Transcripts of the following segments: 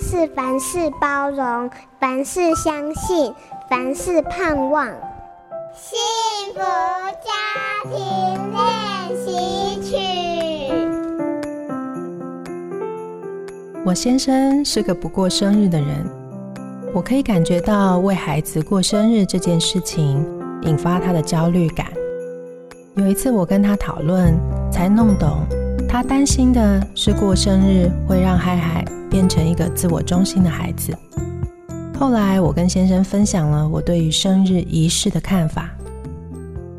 是凡事包容，凡事相信，凡事盼望。幸福家庭练习曲。我先生是个不过生日的人，我可以感觉到为孩子过生日这件事情引发他的焦虑感。有一次我跟他讨论，才弄懂他担心的是过生日会让海海变成一个自我中心的孩子。后来我跟先生分享了我对于生日仪式的看法。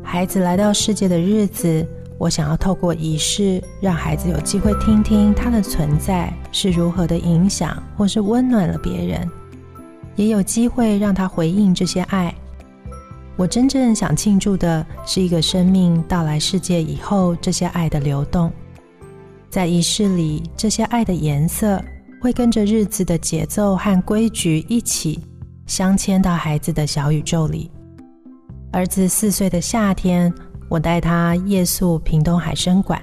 孩子来到世界的日子，我想要透过仪式，让孩子有机会听听他的存在是如何的影响或是温暖了别人，也有机会让他回应这些爱。我真正想庆祝的是一个生命到来世界以后，这些爱的流动。在仪式里，这些爱的颜色会跟着日子的节奏和规矩一起镶嵌到孩子的小宇宙里。儿子四岁的夏天，我带他夜宿屏东海生馆，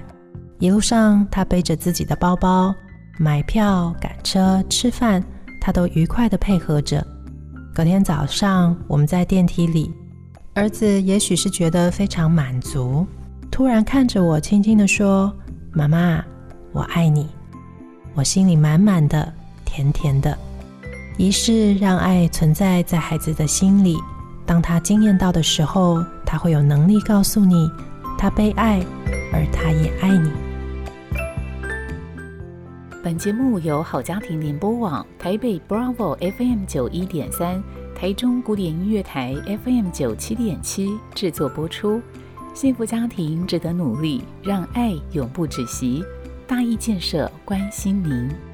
一路上他背着自己的包包，买票、赶车、吃饭，他都愉快地配合着。隔天早上，我们在电梯里。儿子也许是觉得非常满足，突然看着我，轻轻地说：“妈妈，我爱你。”我心里满满的，甜甜的。仪式让爱存在在孩子的心里，当他惊艳到的时候，他会有能力告诉你，他被爱，而他也爱你。本节目由好家庭联播网台北 Bravo FM 九一点三。台中古典音乐台 FM 九七点七制作播出，幸福家庭值得努力，让爱永不止息。大义建设关心您。